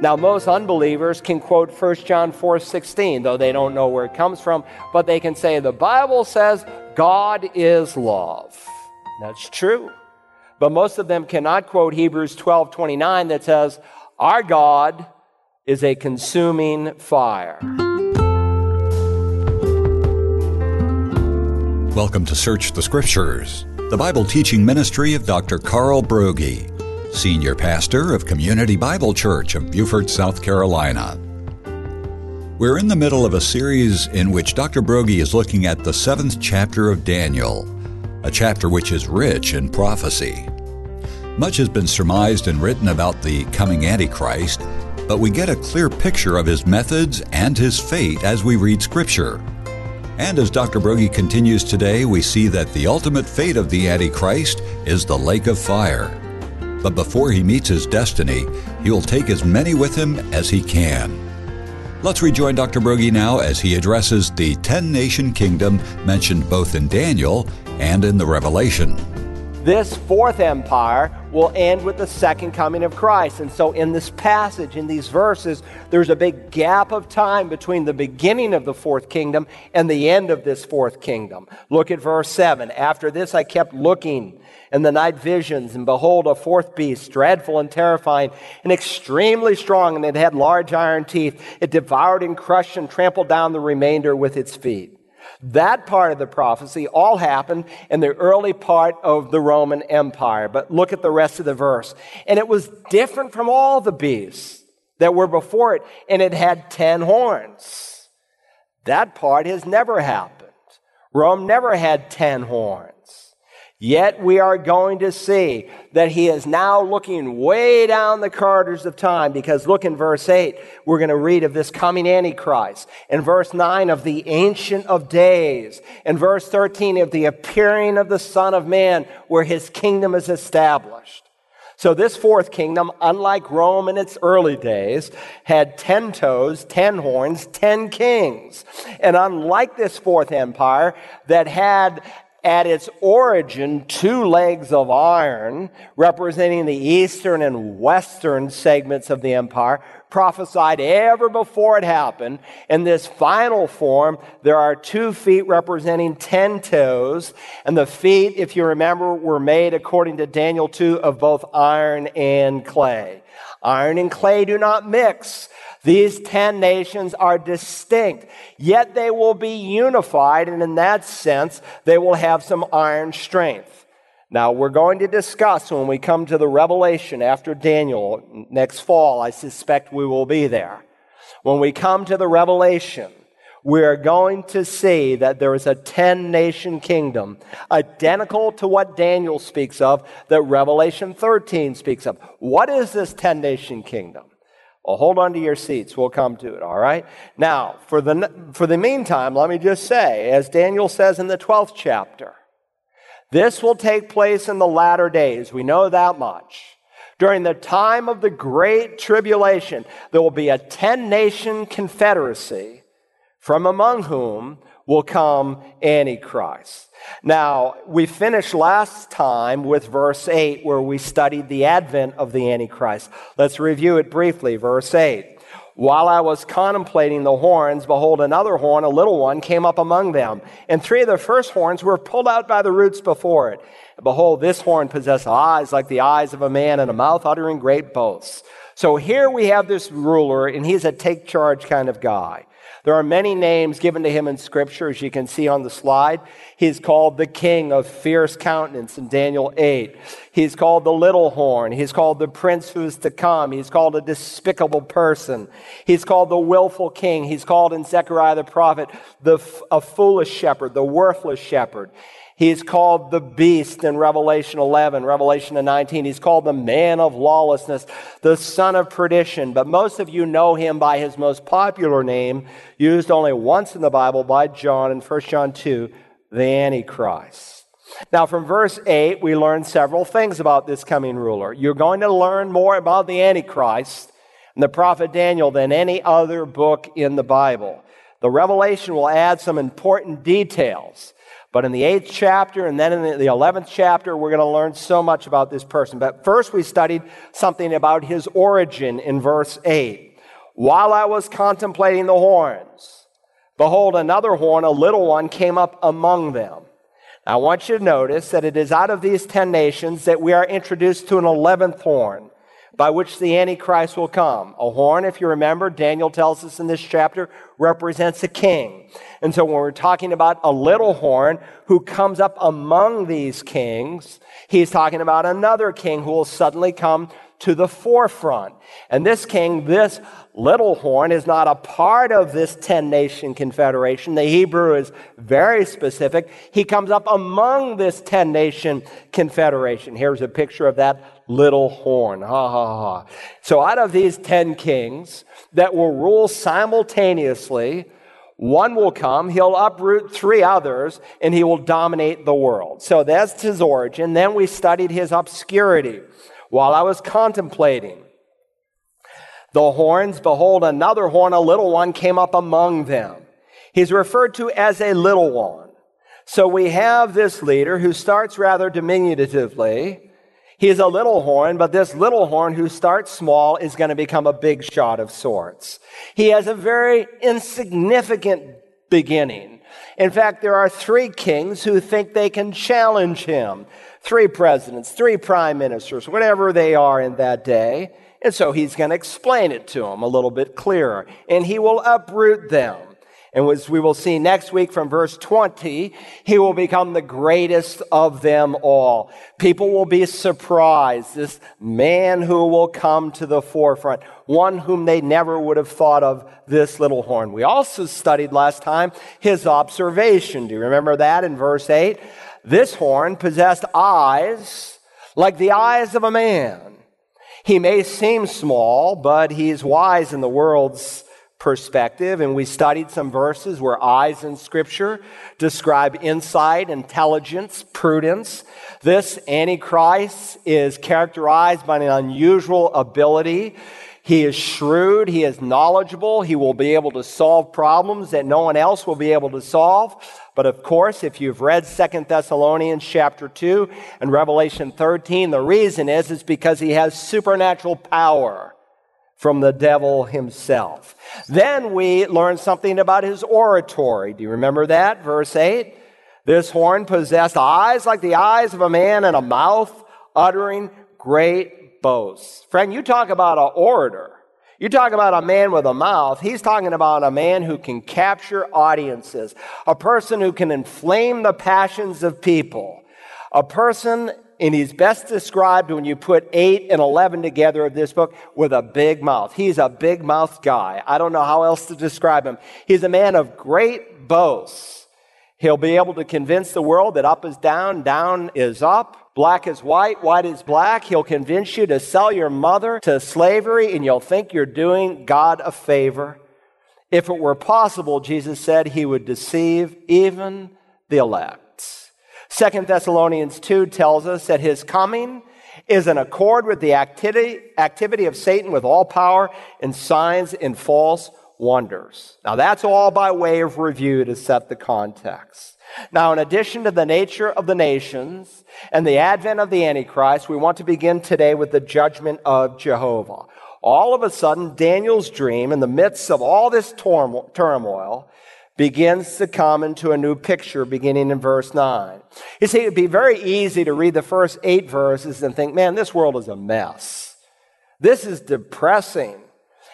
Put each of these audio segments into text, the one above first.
Now, most unbelievers can quote 1 John 4 16, though they don't know where it comes from, but they can say, The Bible says God is love. That's true. But most of them cannot quote Hebrews 12 29 that says, Our God is a consuming fire. Welcome to Search the Scriptures, the Bible teaching ministry of Dr. Carl Broggi, Senior Pastor of Community Bible Church of Beaufort, South Carolina. We're in the middle of a series in which Dr. Broggi is looking at the seventh chapter of Daniel, a chapter which is rich in prophecy. Much has been surmised and written about the coming Antichrist, but we get a clear picture of his methods and his fate as we read Scripture. And as Dr. Broggi continues today, we see that the ultimate fate of the Antichrist is the lake of fire. But before he meets his destiny, he will take as many with him as he can. Let's rejoin Dr. Broggi now as he addresses the ten nation kingdom mentioned both in Daniel and in the Revelation. This fourth empire will end with the second coming of Christ. And so, in this passage, in these verses, there's a big gap of time between the beginning of the fourth kingdom and the end of this fourth kingdom. Look at verse 7. After this, I kept looking in the night visions, and behold, a fourth beast, dreadful and terrifying, and extremely strong, and it had large iron teeth. It devoured and crushed and trampled down the remainder with its feet. That part of the prophecy all happened in the early part of the Roman Empire. But look at the rest of the verse. And it was different from all the beasts that were before it, and it had ten horns. That part has never happened. Rome never had ten horns. Yet we are going to see that he is now looking way down the corridors of time because look in verse 8, we're going to read of this coming Antichrist. In verse 9 of the Ancient of Days. In verse 13 of the appearing of the Son of Man where his kingdom is established. So this fourth kingdom, unlike Rome in its early days, had ten toes, ten horns, ten kings. And unlike this fourth empire that had at its origin two legs of iron representing the eastern and western segments of the empire prophesied ever before it happened. In this final form there are two feet representing ten toes and the feet if you remember were made according to daniel 2 of both iron and clay. Iron and clay do not mix these ten nations are distinct, yet they will be unified, and in that sense, they will have some iron strength. Now, we're going to discuss when we come to the Revelation after Daniel next fall. I suspect we will be there. When we come to the Revelation, we are going to see that there is a 10 nation kingdom identical to what Daniel speaks of, that Revelation 13 speaks of. What is this 10 nation kingdom? Well, hold on to your seats. We'll come to it, all right? Now, for the, for the meantime, let me just say, as Daniel says in the 12th chapter, this will take place in the latter days. We know that much. During the time of the great tribulation, there will be a 10 nation confederacy from among whom will come Antichrist. Now, we finished last time with verse 8 where we studied the advent of the Antichrist. Let's review it briefly. Verse 8. While I was contemplating the horns, behold, another horn, a little one, came up among them. And three of the first horns were pulled out by the roots before it. And behold, this horn possessed eyes like the eyes of a man and a mouth uttering great boasts. So here we have this ruler, and he's a take charge kind of guy. There are many names given to him in Scripture, as you can see on the slide. He's called the King of Fierce Countenance in Daniel 8. He's called the Little Horn. He's called the Prince who is to come. He's called a despicable person. He's called the Willful King. He's called in Zechariah the prophet the, a foolish shepherd, the worthless shepherd. He's called the beast in Revelation 11, Revelation 19. He's called the man of lawlessness, the son of perdition. But most of you know him by his most popular name, used only once in the Bible by John in 1 John 2, the Antichrist. Now, from verse 8, we learn several things about this coming ruler. You're going to learn more about the Antichrist and the prophet Daniel than any other book in the Bible. The Revelation will add some important details But in the eighth chapter and then in the 11th chapter, we're going to learn so much about this person. But first, we studied something about his origin in verse 8. While I was contemplating the horns, behold, another horn, a little one, came up among them. I want you to notice that it is out of these 10 nations that we are introduced to an 11th horn by which the Antichrist will come. A horn, if you remember, Daniel tells us in this chapter, represents a king. And so when we're talking about a little horn who comes up among these kings, he's talking about another king who will suddenly come to the forefront. And this king, this little horn, is not a part of this 10 nation confederation. The Hebrew is very specific. He comes up among this 10 nation confederation. Here's a picture of that little horn. Ha ha ha. So out of these 10 kings that will rule simultaneously, one will come, he'll uproot three others, and he will dominate the world. So that's his origin. Then we studied his obscurity. While I was contemplating the horns, behold, another horn, a little one, came up among them. He's referred to as a little one. So we have this leader who starts rather diminutively, he is a little horn, but this little horn who starts small is going to become a big shot of sorts. He has a very insignificant beginning. In fact, there are three kings who think they can challenge him. Three presidents, three prime ministers, whatever they are in that day. And so he's going to explain it to them a little bit clearer. And he will uproot them. And as we will see next week from verse 20, he will become the greatest of them all. People will be surprised. This man who will come to the forefront, one whom they never would have thought of, this little horn. We also studied last time his observation. Do you remember that in verse 8? This horn possessed eyes like the eyes of a man. He may seem small, but he's wise in the world's perspective, and we studied some verses where eyes in Scripture describe insight, intelligence, prudence. This Antichrist is characterized by an unusual ability. He is shrewd, he is knowledgeable, he will be able to solve problems that no one else will be able to solve. But of course, if you've read Second Thessalonians chapter 2 and Revelation 13, the reason is is because he has supernatural power from the devil himself. Then we learn something about his oratory. Do you remember that? Verse 8. This horn possessed eyes like the eyes of a man and a mouth uttering great boasts. Friend, you talk about an orator. You talk about a man with a mouth. He's talking about a man who can capture audiences, a person who can inflame the passions of people, a person and he's best described when you put 8 and 11 together of this book with a big mouth. He's a big mouth guy. I don't know how else to describe him. He's a man of great boasts. He'll be able to convince the world that up is down, down is up, black is white, white is black. He'll convince you to sell your mother to slavery, and you'll think you're doing God a favor. If it were possible, Jesus said he would deceive even the elect. Second Thessalonians 2 tells us that his coming is in accord with the activity, activity of Satan with all power and signs and false wonders. Now that's all by way of review to set the context. Now, in addition to the nature of the nations and the advent of the Antichrist, we want to begin today with the judgment of Jehovah. All of a sudden, Daniel's dream, in the midst of all this turmoil, begins to come into a new picture beginning in verse 9. You see, it'd be very easy to read the first eight verses and think, man, this world is a mess. This is depressing.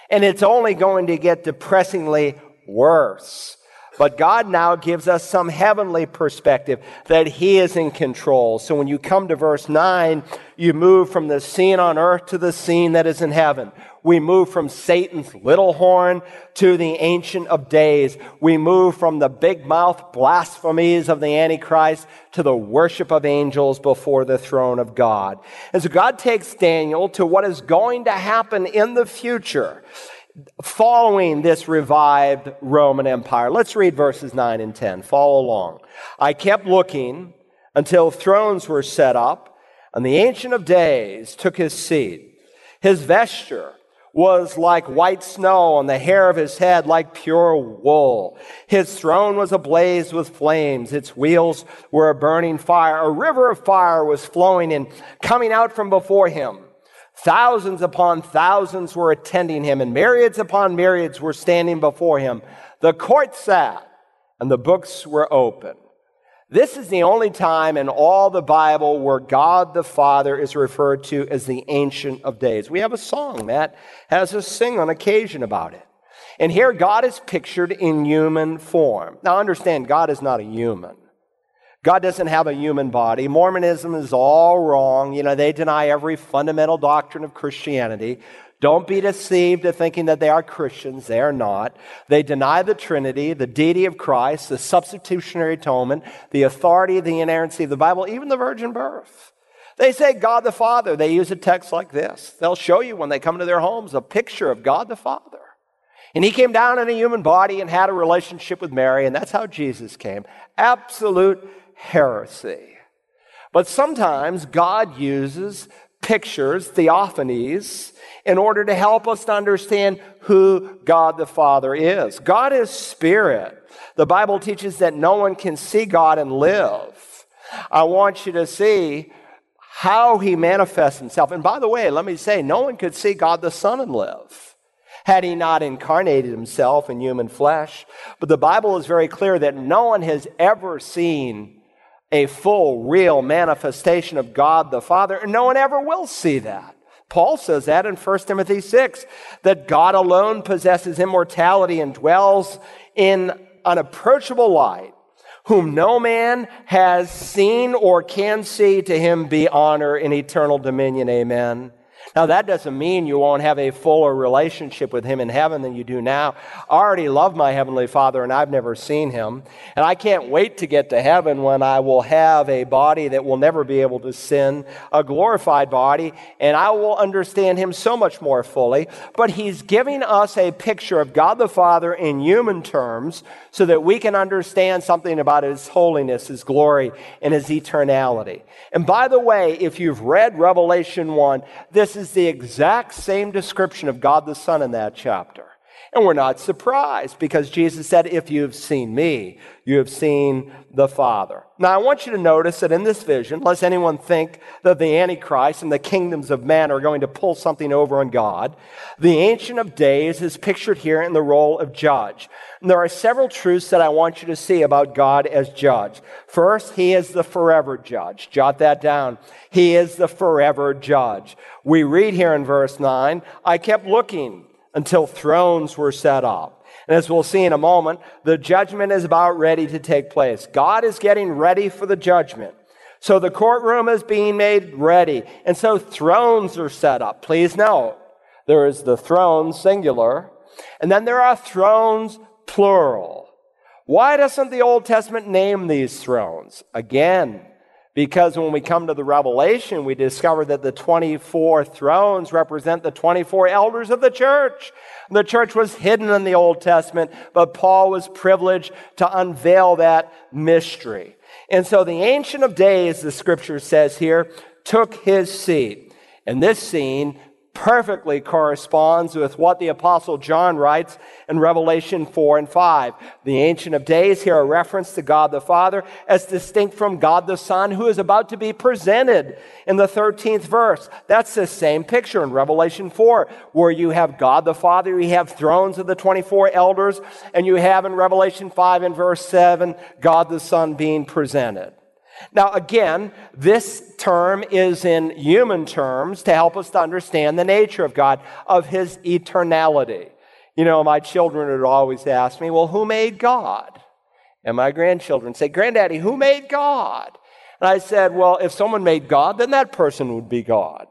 And it's only going to get depressingly worse. But God now gives us some heavenly perspective that He is in control. So when you come to verse 9, you move from the scene on earth to the scene that is in heaven. We move from Satan's little horn to the Ancient of Days. We move from the big mouth blasphemies of the Antichrist to the worship of angels before the throne of God. And so God takes Daniel to what is going to happen in the future following this revived Roman Empire. Let's read verses 9 and 10. Follow along. I kept looking until thrones were set up, and the Ancient of Days took his seat. His vesture was like white snow, and the hair of his head like pure wool. His throne was ablaze with flames. Its wheels were a burning fire. A river of fire was flowing and coming out from before him. Thousands upon thousands were attending him, and myriads upon myriads were standing before him. The court sat, and the books were open. This is the only time in all the Bible where God the Father is referred to as the Ancient of Days. We have a song that has us sing on occasion about it. And here God is pictured in human form. Now understand, God is not a human. God doesn't have a human body. Mormonism is all wrong. You know, they deny every fundamental doctrine of Christianity. Don't be deceived to thinking that they are Christians. They are not. They deny the Trinity, the deity of Christ, the substitutionary atonement, the authority, the inerrancy of the Bible, even the virgin birth. They say God the Father. They use a text like this. They'll show you when they come to their homes a picture of God the Father. And he came down in a human body and had a relationship with Mary, and that's how Jesus came. Absolute heresy. But sometimes God uses pictures, theophanies, in order to help us to understand who God the Father is. God is spirit. The Bible teaches that no one can see God and live. I want you to see how he manifests himself. And by the way, let me say, no one could see God the Son and live had he not incarnated himself in human flesh. But the Bible is very clear that no one has ever seen a full, real manifestation of God the Father, and no one ever will see that. Paul says that in 1 Timothy 6, that God alone possesses immortality and dwells in unapproachable light, whom no man has seen or can see. To him be honor and eternal dominion. Amen. Now, that doesn't mean you won't have a fuller relationship with Him in heaven than you do now. I already love my Heavenly Father, and I've never seen Him. And I can't wait to get to heaven when I will have a body that will never be able to sin, a glorified body, and I will understand Him so much more fully. But He's giving us a picture of God the Father in human terms so that we can understand something about His holiness, His glory, and His eternality. And by the way, if you've read Revelation 1, this is the exact same description of God the Son in that chapter. And we're not surprised because Jesus said, If you have seen me, you have seen the Father. Now, I want you to notice that in this vision, lest anyone think that the Antichrist and the kingdoms of man are going to pull something over on God, the Ancient of Days is pictured here in the role of judge. And there are several truths that I want you to see about God as judge. First, He is the forever judge. Jot that down. He is the forever judge. We read here in verse 9, I kept looking until thrones were set up. And as we'll see in a moment, the judgment is about ready to take place. God is getting ready for the judgment. So the courtroom is being made ready. And so thrones are set up. Please note, there is the throne singular, and then there are thrones plural. Why doesn't the Old Testament name these thrones? Again, because when we come to the Revelation, we discover that the 24 thrones represent the 24 elders of the church. The church was hidden in the Old Testament, but Paul was privileged to unveil that mystery. And so the Ancient of Days, the scripture says here, took his seat. And this scene perfectly corresponds with what the apostle John writes in Revelation 4 and 5. The Ancient of Days here a reference to God the Father as distinct from God the Son who is about to be presented in the 13th verse. That's the same picture in Revelation 4 where you have God the Father, you have thrones of the 24 elders, and you have in Revelation 5 and verse 7 God the Son being presented. Now, again, this term is in human terms to help us to understand the nature of God, of His eternality. You know, my children would always ask me, well, who made God? And my grandchildren say, Granddaddy, who made God? And I said, well, if someone made God, then that person would be God.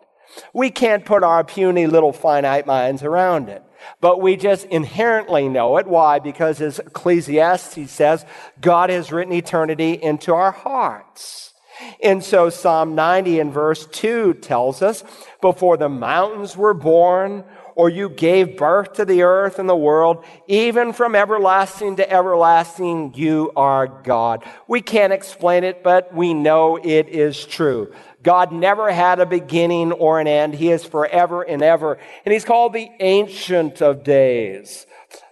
We can't put our puny little finite minds around it. But we just inherently know it. Why? Because as Ecclesiastes says, God has written eternity into our hearts. And so Psalm 90 and verse 2 tells us, before the mountains were born, or you gave birth to the earth and the world, even from everlasting to everlasting, you are God. We can't explain it, but we know it is true. God never had a beginning or an end. He is forever and ever. And he's called the Ancient of Days.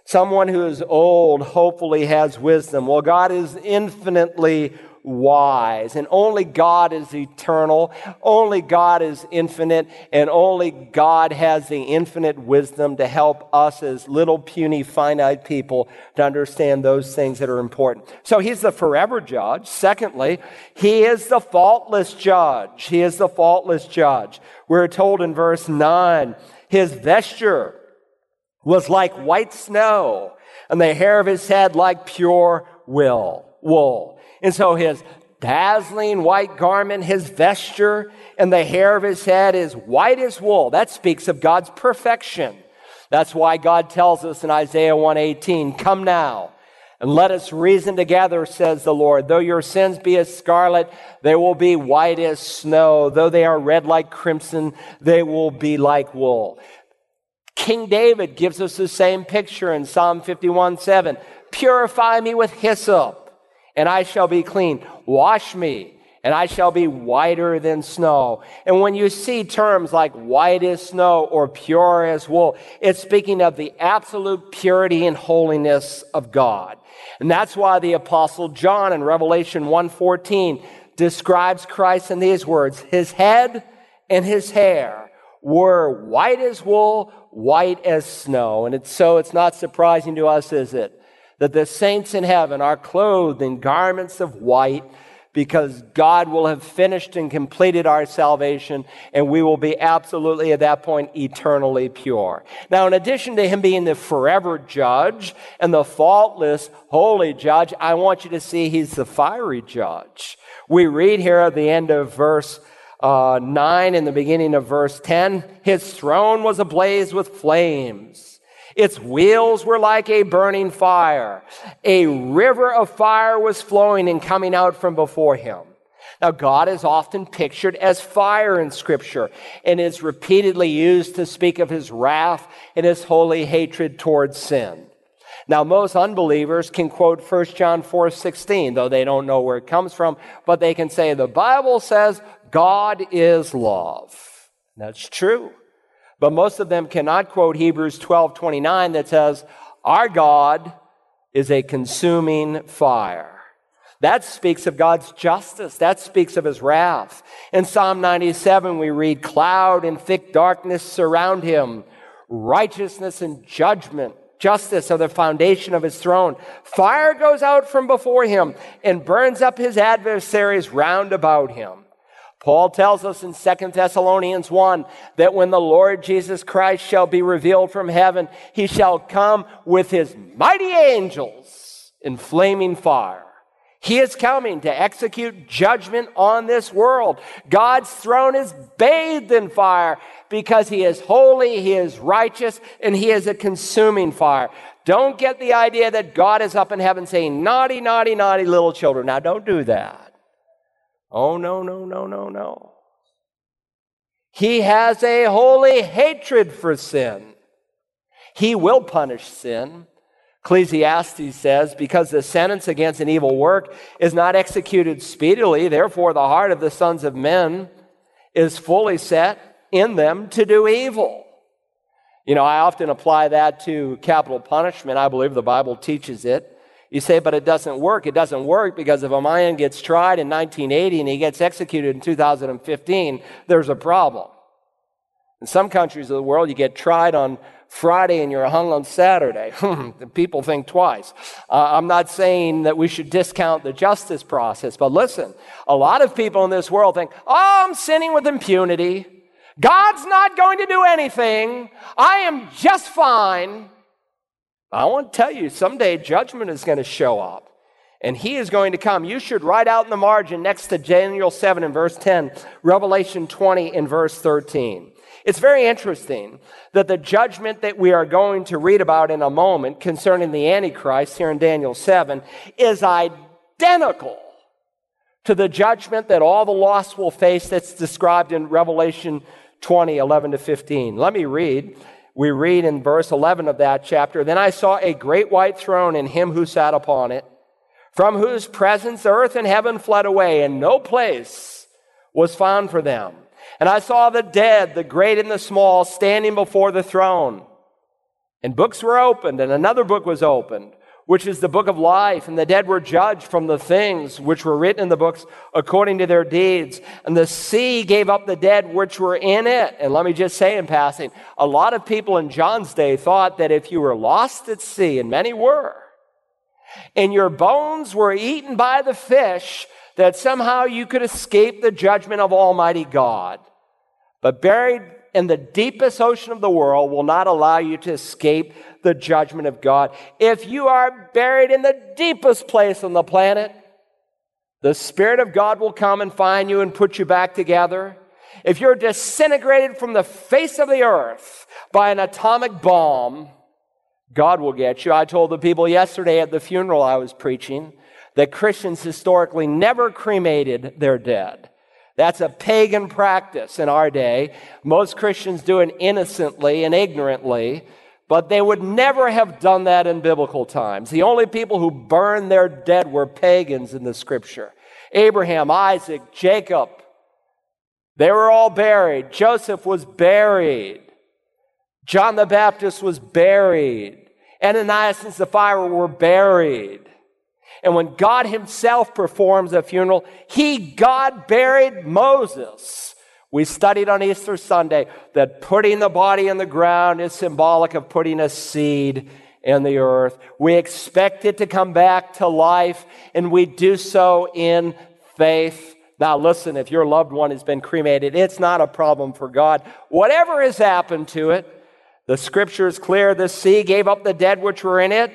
Someone who is old hopefully has wisdom. Well, God is infinitely wise. And only God is eternal. Only God is infinite. And only God has the infinite wisdom to help us as little puny finite people to understand those things that are important. So he's the forever judge. Secondly, he is the faultless judge. He is the faultless judge. We're told in verse 9, his vesture was like white snow and the hair of his head like pure will, wool. And so his dazzling white garment, his vesture, and the hair of his head is white as wool. That speaks of God's perfection. That's why God tells us in Isaiah 118, come now and let us reason together, says the Lord. Though your sins be as scarlet, they will be white as snow. Though they are red like crimson, they will be like wool. King David gives us the same picture in Psalm 51 7. Purify me with hyssop and I shall be clean. Wash me, and I shall be whiter than snow. And when you see terms like white as snow or pure as wool, it's speaking of the absolute purity and holiness of God. And that's why the apostle John in Revelation 1:14 describes Christ in these words, his head and his hair were white as wool, white as snow. And it's so it's not surprising to us, is it? That the saints in heaven are clothed in garments of white because God will have finished and completed our salvation, and we will be absolutely at that point eternally pure. Now, in addition to Him being the forever judge and the faultless, holy judge, I want you to see He's the fiery judge. We read here at the end of verse uh, 9 in the beginning of verse 10 His throne was ablaze with flames. Its wheels were like a burning fire. A river of fire was flowing and coming out from before him. Now, God is often pictured as fire in Scripture and is repeatedly used to speak of his wrath and his holy hatred towards sin. Now, most unbelievers can quote 1 John 4 16, though they don't know where it comes from, but they can say, The Bible says God is love. That's true. But most of them cannot quote Hebrews 12 29 that says, Our God is a consuming fire. That speaks of God's justice. That speaks of his wrath. In Psalm 97, we read, Cloud and thick darkness surround him. Righteousness and judgment, justice are the foundation of his throne. Fire goes out from before him and burns up his adversaries round about him. Paul tells us in 2 Thessalonians 1 that when the Lord Jesus Christ shall be revealed from heaven, he shall come with his mighty angels in flaming fire. He is coming to execute judgment on this world. God's throne is bathed in fire because he is holy, he is righteous, and he is a consuming fire. Don't get the idea that God is up in heaven saying, naughty, naughty, naughty little children. Now, don't do that. Oh, no, no, no, no, no. He has a holy hatred for sin. He will punish sin. Ecclesiastes says, because the sentence against an evil work is not executed speedily, therefore the heart of the sons of men is fully set in them to do evil. You know, I often apply that to capital punishment. I believe the Bible teaches it. You say, but it doesn't work. It doesn't work because if a man gets tried in 1980 and he gets executed in 2015, there's a problem. In some countries of the world, you get tried on Friday and you're hung on Saturday. People think twice. Uh, I'm not saying that we should discount the justice process, but listen, a lot of people in this world think, oh, I'm sinning with impunity. God's not going to do anything. I am just fine. I want to tell you, someday judgment is going to show up. And he is going to come. You should write out in the margin next to Daniel 7 and verse 10, Revelation 20 and verse 13. It's very interesting that the judgment that we are going to read about in a moment concerning the Antichrist here in Daniel 7 is identical to the judgment that all the lost will face that's described in Revelation 20, 11 to 15. Let me read. We read in verse 11 of that chapter Then I saw a great white throne and him who sat upon it, from whose presence earth and heaven fled away, and no place was found for them. And I saw the dead, the great and the small, standing before the throne. And books were opened, and another book was opened which is the book of life, and the dead were judged from the things which were written in the books according to their deeds. And the sea gave up the dead which were in it. And let me just say in passing, a lot of people in John's day thought that if you were lost at sea, and many were, and your bones were eaten by the fish, that somehow you could escape the judgment of Almighty God. But buried in the deepest ocean of the world will not allow you to escape the judgment of God. If you are buried in the deepest place on the planet, the Spirit of God will come and find you and put you back together. If you're disintegrated from the face of the earth by an atomic bomb, God will get you. I told the people yesterday at the funeral I was preaching that Christians historically never cremated their dead. That's a pagan practice in our day. Most Christians do it innocently and ignorantly, but they would never have done that in biblical times. The only people who burned their dead were pagans in the scripture. Abraham, Isaac, Jacob, they were all buried. Joseph was buried. John the Baptist was buried. Ananias and Sapphira were buried. And when God himself performs a funeral, he, God, buried Moses. We studied on Easter Sunday that putting the body in the ground is symbolic of putting a seed in the earth. We expect it to come back to life, and we do so in faith. Now, listen, if your loved one has been cremated, it's not a problem for God. Whatever has happened to it, the scripture is clear. The sea gave up the dead which were in it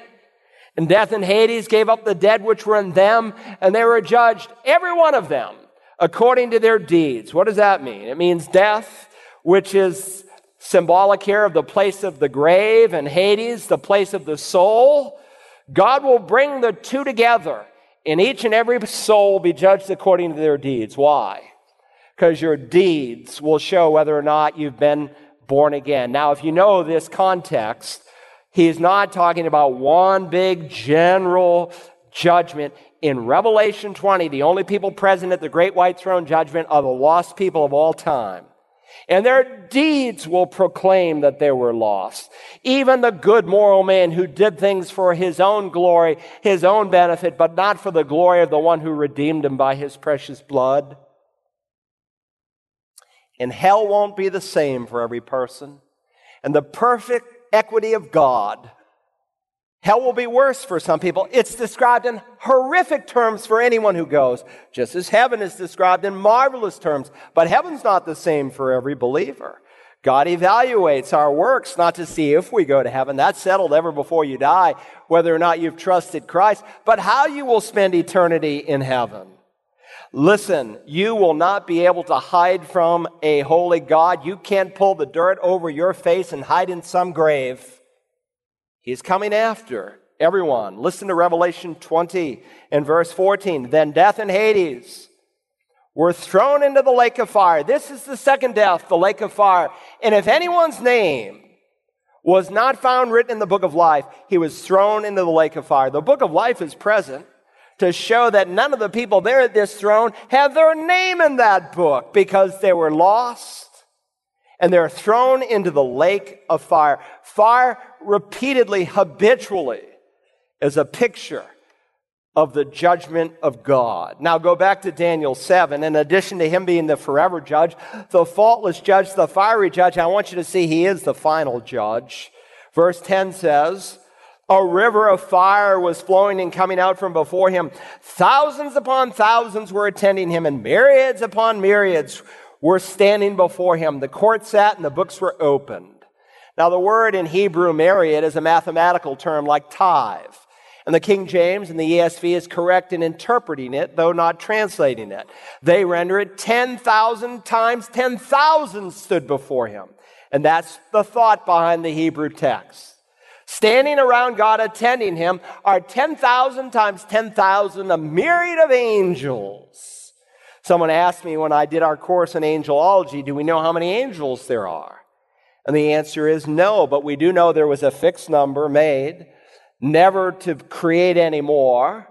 and death and Hades gave up the dead which were in them, and they were judged, every one of them, according to their deeds. What does that mean? It means death, which is symbolic here of the place of the grave, and Hades, the place of the soul. God will bring the two together, and each and every soul will be judged according to their deeds. Why? Because your deeds will show whether or not you've been born again. Now, if you know this context, He's not talking about one big general judgment. In Revelation 20, the only people present at the great white throne judgment are the lost people of all time. And their deeds will proclaim that they were lost. Even the good moral man who did things for his own glory, his own benefit, but not for the glory of the one who redeemed him by his precious blood. And hell won't be the same for every person. And the perfect equity of God. Hell will be worse for some people. It's described in horrific terms for anyone who goes, just as heaven is described in marvelous terms. But heaven's not the same for every believer. God evaluates our works not to see if we go to heaven. That's settled ever before you die, whether or not you've trusted Christ, but how you will spend eternity in heaven. Listen, you will not be able to hide from a holy God. You can't pull the dirt over your face and hide in some grave. He's coming after everyone. Listen to Revelation 20 and verse 14. Then death and Hades were thrown into the lake of fire. This is the second death, the lake of fire. And if anyone's name was not found written in the book of life, he was thrown into the lake of fire. The book of life is present to show that none of the people there at this throne have their name in that book because they were lost and they're thrown into the lake of fire. Fire repeatedly, habitually, is a picture of the judgment of God. Now go back to Daniel 7. In addition to him being the forever judge, the faultless judge, the fiery judge, I want you to see he is the final judge. Verse 10 says, a river of fire was flowing and coming out from before him. Thousands upon thousands were attending him, and myriads upon myriads were standing before him. The court sat and the books were opened. Now, the word in Hebrew, myriad, is a mathematical term like tithe. And the King James and the ESV is correct in interpreting it, though not translating it. They render it 10,000 times 10,000 stood before him. And that's the thought behind the Hebrew text. Standing around God, attending Him, are 10,000 times 10,000, a myriad of angels. Someone asked me when I did our course in angelology, do we know how many angels there are? And the answer is no, but we do know there was a fixed number made, never to create any more.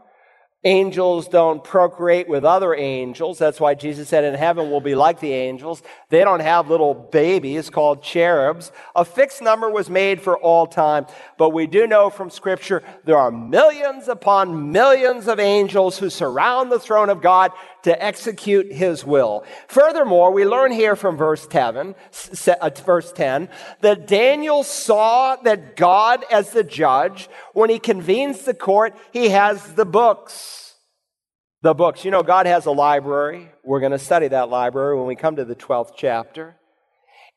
Angels don't procreate with other angels. That's why Jesus said in heaven we'll be like the angels. They don't have little babies called cherubs. A fixed number was made for all time. But we do know from scripture there are millions upon millions of angels who surround the throne of God to execute his will. Furthermore, we learn here from verse 10, uh, verse 10 that Daniel saw that God as the judge, when he convenes the court, he has the books the books. You know, God has a library. We're going to study that library when we come to the 12th chapter.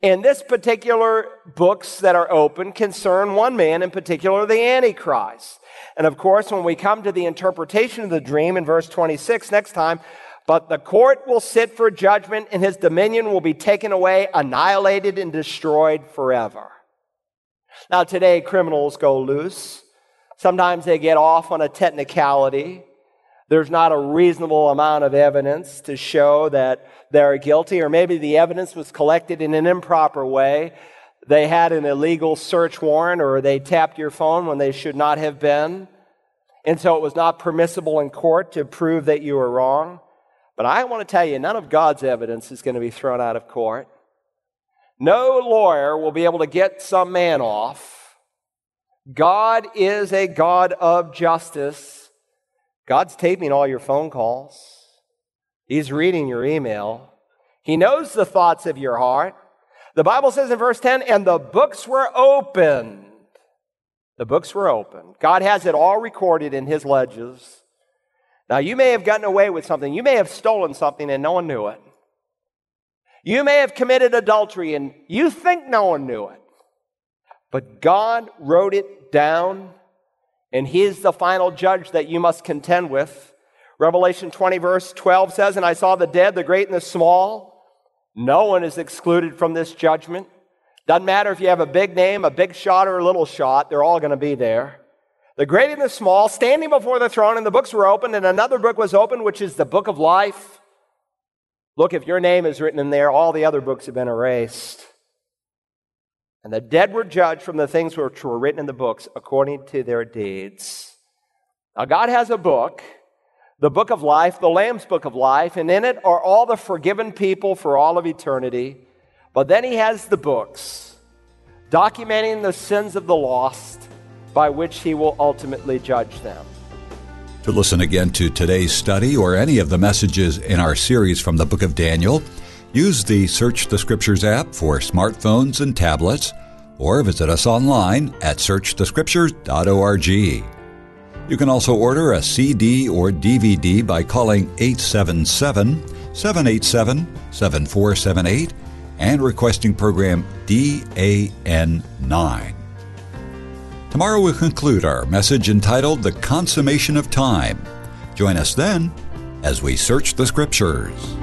And this particular books that are open concern one man in particular, the Antichrist. And of course, when we come to the interpretation of the dream in verse 26 next time, but the court will sit for judgment and his dominion will be taken away, annihilated, and destroyed forever. Now, today, criminals go loose. Sometimes they get off on a technicality. There's not a reasonable amount of evidence to show that they're guilty, or maybe the evidence was collected in an improper way. They had an illegal search warrant, or they tapped your phone when they should not have been. And so it was not permissible in court to prove that you were wrong. But I want to tell you, none of God's evidence is going to be thrown out of court. No lawyer will be able to get some man off. God is a God of justice. God's taping all your phone calls. He's reading your email. He knows the thoughts of your heart. The Bible says in verse 10, and the books were opened. The books were opened. God has it all recorded in his ledgers. Now, you may have gotten away with something. You may have stolen something and no one knew it. You may have committed adultery and you think no one knew it. But God wrote it down and he is the final judge that you must contend with. Revelation 20, verse 12 says, And I saw the dead, the great and the small. No one is excluded from this judgment. Doesn't matter if you have a big name, a big shot, or a little shot, they're all going to be there. The great and the small, standing before the throne, and the books were opened, and another book was opened, which is the book of life. Look, if your name is written in there, all the other books have been erased. And the dead were judged from the things which were written in the books according to their deeds. Now, God has a book, the book of life, the Lamb's book of life, and in it are all the forgiven people for all of eternity. But then He has the books documenting the sins of the lost by which He will ultimately judge them. To listen again to today's study or any of the messages in our series from the book of Daniel, Use the Search the Scriptures app for smartphones and tablets, or visit us online at searchthescriptures.org. You can also order a CD or DVD by calling 877 787 7478 and requesting program DAN9. Tomorrow we'll conclude our message entitled The Consummation of Time. Join us then as we search the Scriptures.